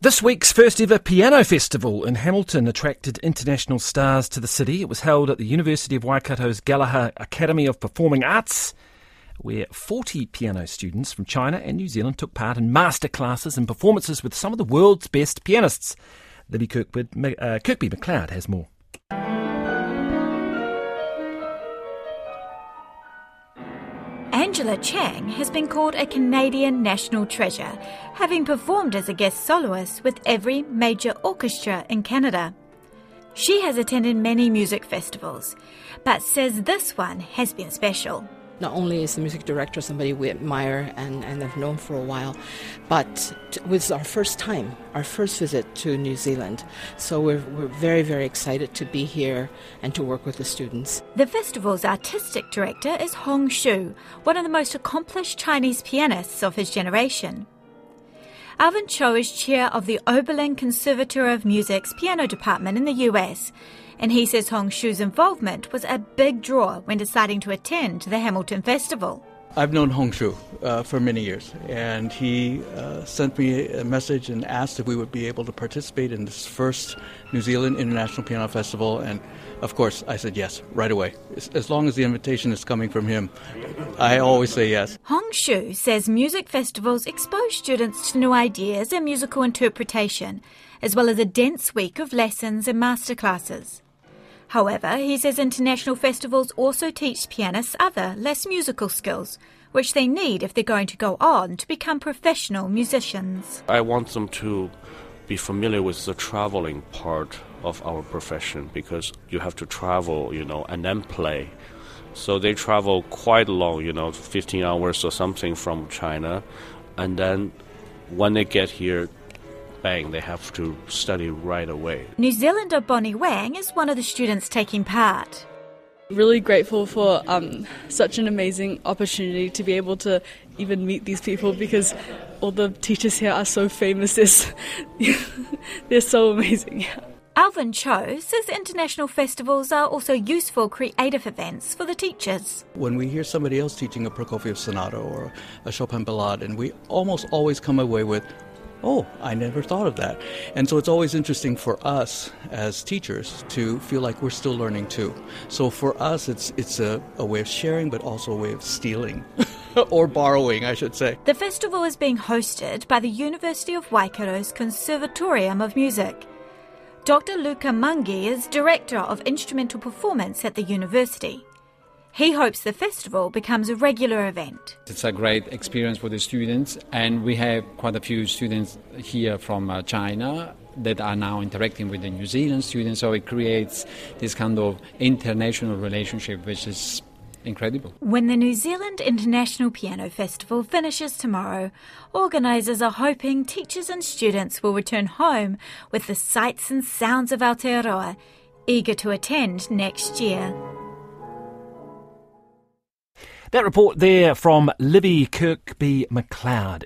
This week's first ever piano festival in Hamilton attracted international stars to the city. It was held at the University of Waikato's Gallagher Academy of Performing Arts, where 40 piano students from China and New Zealand took part in master classes and performances with some of the world's best pianists. Libby uh, Kirkby McLeod has more. Angela Cheng has been called a Canadian national treasure, having performed as a guest soloist with every major orchestra in Canada. She has attended many music festivals, but says this one has been special not only is the music director somebody we admire and, and have known for a while, but it was our first time, our first visit to New Zealand. So we're, we're very, very excited to be here and to work with the students. The festival's artistic director is Hong Shu, one of the most accomplished Chinese pianists of his generation. Alvin Chow is chair of the Oberlin Conservatory of Music's piano department in the US and he says Hong Shu's involvement was a big draw when deciding to attend the Hamilton Festival. I've known Hong Shu uh, for many years, and he uh, sent me a message and asked if we would be able to participate in this first New Zealand International Piano Festival. And of course, I said yes right away. As long as the invitation is coming from him, I always say yes. Hong Shu says music festivals expose students to new ideas and musical interpretation, as well as a dense week of lessons and masterclasses. However, he says international festivals also teach pianists other, less musical skills, which they need if they're going to go on to become professional musicians. I want them to be familiar with the traveling part of our profession because you have to travel, you know, and then play. So they travel quite long, you know, 15 hours or something from China, and then when they get here, bang, they have to study right away. New Zealander Bonnie Wang is one of the students taking part. Really grateful for um, such an amazing opportunity to be able to even meet these people because all the teachers here are so famous. They're, they're so amazing. Alvin Chow says international festivals are also useful creative events for the teachers. When we hear somebody else teaching a Prokofiev sonata or a Chopin ballade, and we almost always come away with, oh, I never thought of that. And so it's always interesting for us as teachers to feel like we're still learning too. So for us, it's, it's a, a way of sharing, but also a way of stealing. or borrowing, I should say. The festival is being hosted by the University of Waikato's Conservatorium of Music. Dr. Luca Manghi is Director of Instrumental Performance at the university. He hopes the festival becomes a regular event. It's a great experience for the students, and we have quite a few students here from uh, China that are now interacting with the New Zealand students, so it creates this kind of international relationship, which is incredible. When the New Zealand International Piano Festival finishes tomorrow, organisers are hoping teachers and students will return home with the sights and sounds of Aotearoa, eager to attend next year. That report there from Libby Kirkby McLeod.